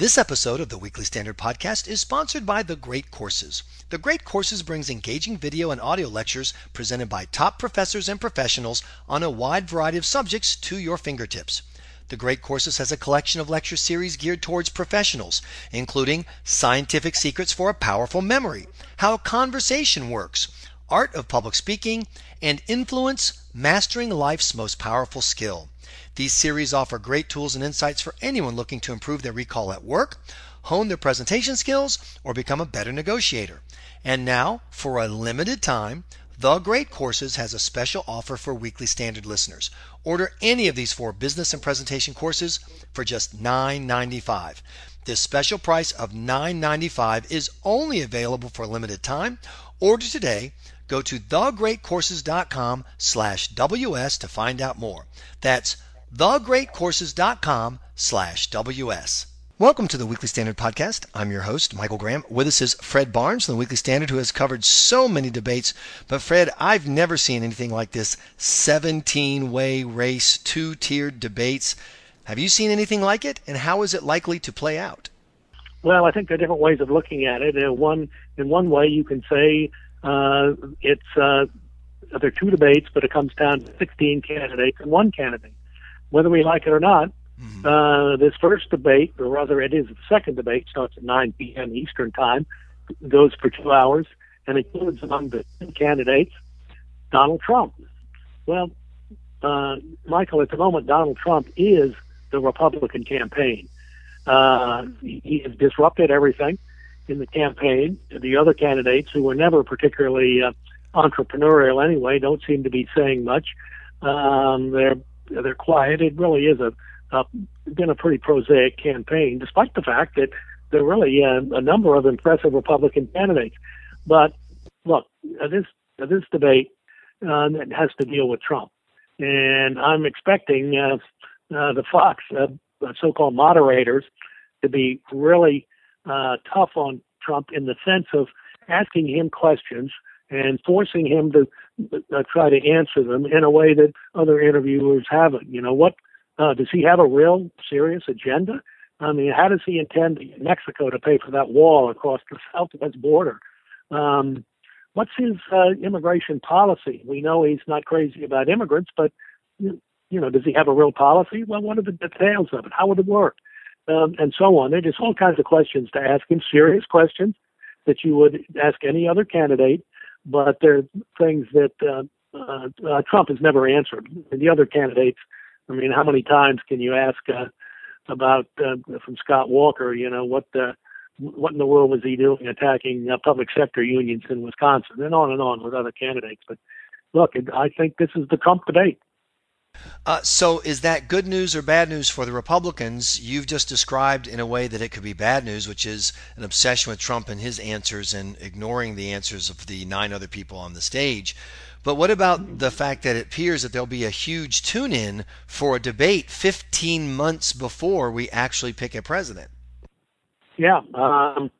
This episode of the Weekly Standard Podcast is sponsored by The Great Courses. The Great Courses brings engaging video and audio lectures presented by top professors and professionals on a wide variety of subjects to your fingertips. The Great Courses has a collection of lecture series geared towards professionals, including Scientific Secrets for a Powerful Memory, How Conversation Works, Art of Public Speaking, and Influence Mastering Life's Most Powerful Skill. These series offer great tools and insights for anyone looking to improve their recall at work, hone their presentation skills, or become a better negotiator. And now, for a limited time, The Great Courses has a special offer for Weekly Standard listeners. Order any of these four business and presentation courses for just $9.95. This special price of $9.95 is only available for a limited time. Order today. Go to thegreatcourses.com slash WS to find out more. That's thegreatcourses.com slash WS. Welcome to the Weekly Standard Podcast. I'm your host, Michael Graham. With us is Fred Barnes from the Weekly Standard, who has covered so many debates. But Fred, I've never seen anything like this 17 way race, two tiered debates. Have you seen anything like it? And how is it likely to play out? Well, I think there are different ways of looking at it. In one, in one way, you can say uh, it's uh, there are two debates, but it comes down to 16 candidates and one candidate whether we like it or not. Mm-hmm. Uh, this first debate, or rather, it is the second debate, starts at 9 p.m. Eastern Time, goes for two hours, and includes among the candidates Donald Trump. Well, uh, Michael, at the moment, Donald Trump is the Republican campaign. Uh, he has disrupted everything in the campaign. The other candidates, who were never particularly uh, entrepreneurial anyway, don't seem to be saying much. Um, they're they're quiet. It really is a, a been a pretty prosaic campaign, despite the fact that there are really uh, a number of impressive Republican candidates. But look, uh, this uh, this debate uh, has to deal with Trump, and I'm expecting uh, uh, the Fox uh, so-called moderators to be really uh, tough on Trump in the sense of asking him questions and forcing him to uh, try to answer them in a way that other interviewers haven't. You know, what uh, does he have a real serious agenda? I mean, how does he intend Mexico to pay for that wall across the southwest border? Um, what's his uh, immigration policy? We know he's not crazy about immigrants, but you know, does he have a real policy? Well, what are the details of it? How would it work? Um, and so on. There's all kinds of questions to ask him, serious questions that you would ask any other candidate but there are things that uh, uh, uh, Trump has never answered. And the other candidates, I mean, how many times can you ask uh, about uh, from Scott Walker? You know what the what in the world was he doing attacking uh, public sector unions in Wisconsin, and on and on with other candidates. But look, I think this is the Trump debate. Uh, so, is that good news or bad news for the Republicans? You've just described in a way that it could be bad news, which is an obsession with Trump and his answers and ignoring the answers of the nine other people on the stage. But what about the fact that it appears that there'll be a huge tune in for a debate 15 months before we actually pick a president? Yeah. Um,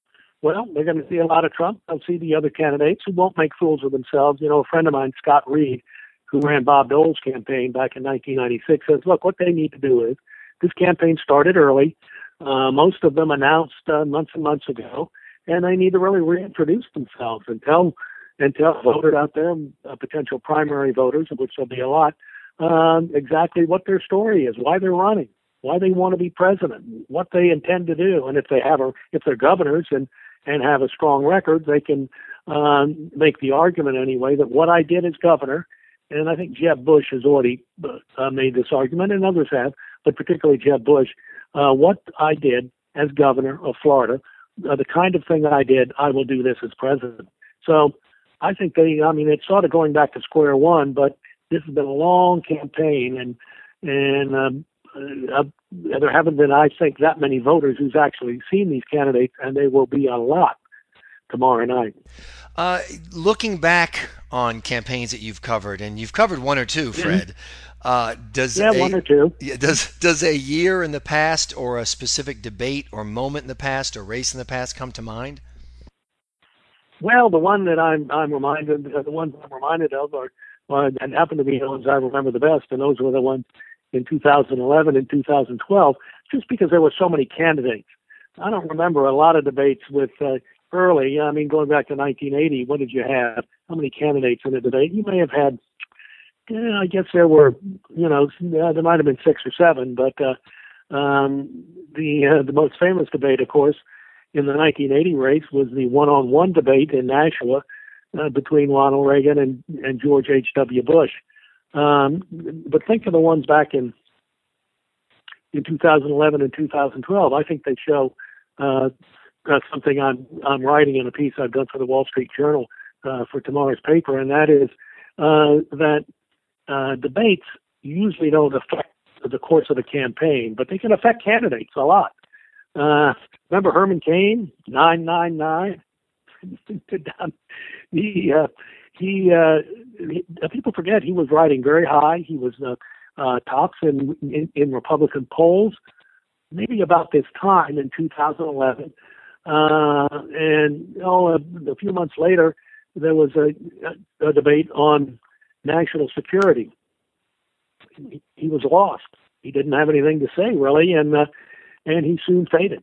well, they're going to see a lot of Trump. They'll see the other candidates who won't make fools of themselves. You know, a friend of mine, Scott Reed, who ran Bob Dole's campaign back in 1996, says, look, what they need to do is this campaign started early. Uh, most of them announced uh, months and months ago, and they need to really reintroduce themselves and tell and tell voters out there, uh, potential primary voters, of which there'll be a lot, um, exactly what their story is, why they're running, why they want to be president, what they intend to do, and if they have a, if they're governors and and have a strong record, they can um, make the argument anyway that what I did as governor and I think Jeb Bush has already uh, made this argument, and others have, but particularly Jeb Bush. Uh, what I did as governor of Florida, uh, the kind of thing I did, I will do this as president. So I think they, I mean, it's sort of going back to square one, but this has been a long campaign, and and um, uh, there haven't been, I think, that many voters who's actually seen these candidates, and they will be a lot tomorrow night. Uh, looking back on campaigns that you've covered, and you've covered one or two, mm-hmm. Fred. Uh, does yeah, a, one or two. Does does a year in the past, or a specific debate, or moment in the past, or race in the past come to mind? Well, the one that I'm I'm reminded, uh, the ones I'm reminded of are, uh, and happen to be the ones I remember the best, and those were the ones in 2011 and 2012, just because there were so many candidates. I don't remember a lot of debates with uh, early. I mean, going back to 1980, what did you have? How many candidates in a debate? You may have had. Yeah, I guess there were, you know, there might have been six or seven, but uh, um, the uh, the most famous debate, of course, in the 1980 race was the one-on-one debate in Nashua uh, between Ronald Reagan and, and George H.W. Bush. Um, but think of the ones back in in 2011 and 2012. I think they show uh, something I'm I'm writing in a piece I've done for the Wall Street Journal uh, for tomorrow's paper, and that is uh, that uh, debates usually don't affect the course of the campaign, but they can affect candidates a lot. Uh, remember Herman Cain, nine nine nine. he uh, he, uh, people forget he was riding very high. He was uh, uh, tops in, in in Republican polls. Maybe about this time in 2011, uh, and oh, a, a few months later, there was a, a debate on national security. He, he was lost. He didn't have anything to say really, and uh, and he soon faded.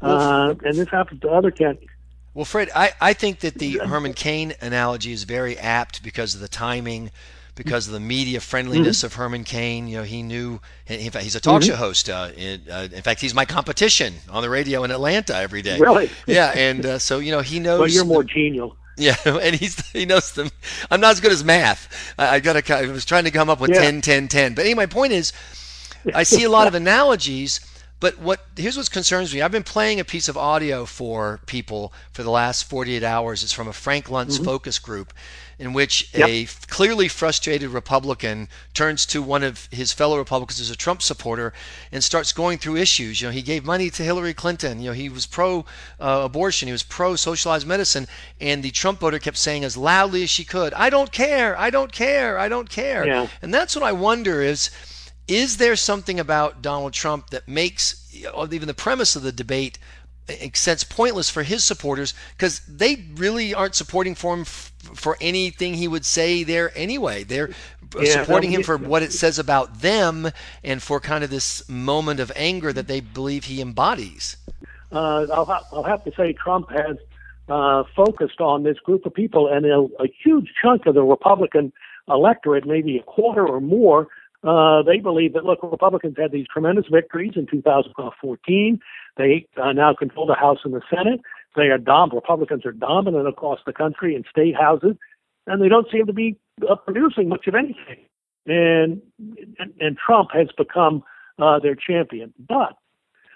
Uh, and this happens to other candidates. Well, Fred, I, I think that the Herman Cain analogy is very apt because of the timing, because of the media friendliness mm-hmm. of Herman Cain. You know, he knew. In fact, he's a talk mm-hmm. show host. Uh, in, uh, in, fact, he's my competition on the radio in Atlanta every day. Really? Yeah, and uh, so you know he knows. Well, you're more genial. Yeah, and he's he knows them. I'm not as good as math. I, I got I was trying to come up with yeah. 10, 10, 10. But anyway, my point is, I see a lot of analogies but what here's what concerns me. I've been playing a piece of audio for people for the last 48 hours. It's from a Frank Luntz mm-hmm. focus group in which yep. a clearly frustrated Republican turns to one of his fellow Republicans as a Trump supporter and starts going through issues. You know, he gave money to Hillary Clinton. You know, he was pro uh, abortion. He was pro socialized medicine. And the Trump voter kept saying as loudly as she could, I don't care. I don't care. I don't care. Yeah. And that's what I wonder is is there something about Donald Trump that makes even the premise of the debate sense pointless for his supporters because they really aren't supporting for him f- for anything he would say there anyway. They're yeah, supporting him for what it says about them and for kind of this moment of anger that they believe he embodies. Uh, I'll, ha- I'll, have to say Trump has uh, focused on this group of people, and a, a huge chunk of the Republican electorate, maybe a quarter or more, uh, they believe that, look, Republicans had these tremendous victories in 2014. They uh, now control the House and the Senate. They are dom- Republicans are dominant across the country in state houses, and they don't seem to be uh, producing much of anything. And, and, and Trump has become uh, their champion. But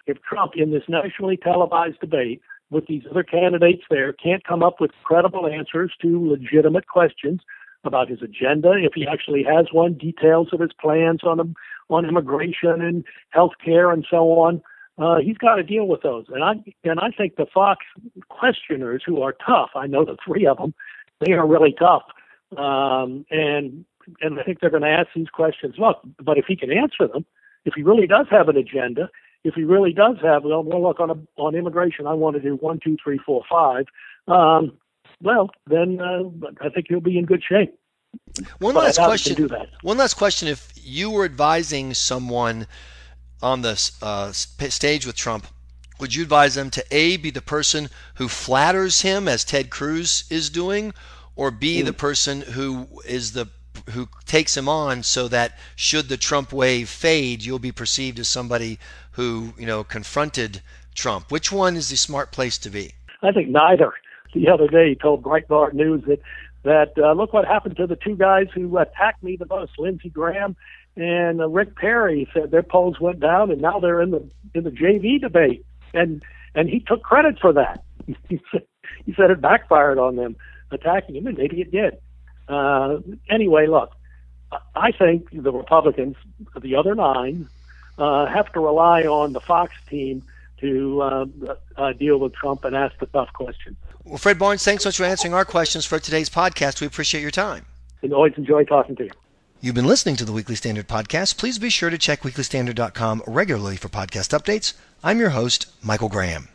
if Trump, in this nationally televised debate with these other candidates there, can't come up with credible answers to legitimate questions, about his agenda, if he actually has one, details of his plans on on immigration and health care and so on. Uh, he's got to deal with those, and I and I think the Fox questioners who are tough. I know the three of them; they are really tough, um, and and I think they're going to ask these questions. Look, but if he can answer them, if he really does have an agenda, if he really does have well, well look on a, on immigration, I want to do one, two, three, four, five. Um, well, then uh, I think he'll be in good shape. One but last question. One last question: If you were advising someone on the uh, stage with Trump, would you advise them to a be the person who flatters him, as Ted Cruz is doing, or b mm. the person who is the who takes him on so that should the Trump wave fade, you'll be perceived as somebody who you know confronted Trump. Which one is the smart place to be? I think neither the other day he told Breitbart News that that uh, look what happened to the two guys who attacked me the most, Lindsey Graham and uh, Rick Perry. Said their polls went down, and now they're in the in the JV debate, and and he took credit for that. he said it backfired on them attacking him, and maybe it did. Uh, anyway, look, I think the Republicans, the other nine, uh, have to rely on the Fox team to uh, uh, deal with Trump and ask the tough questions. Well, Fred Barnes, thanks so much for answering our questions for today's podcast. We appreciate your time. And always enjoy talking to you. You've been listening to the Weekly Standard Podcast. Please be sure to check weeklystandard.com regularly for podcast updates. I'm your host, Michael Graham.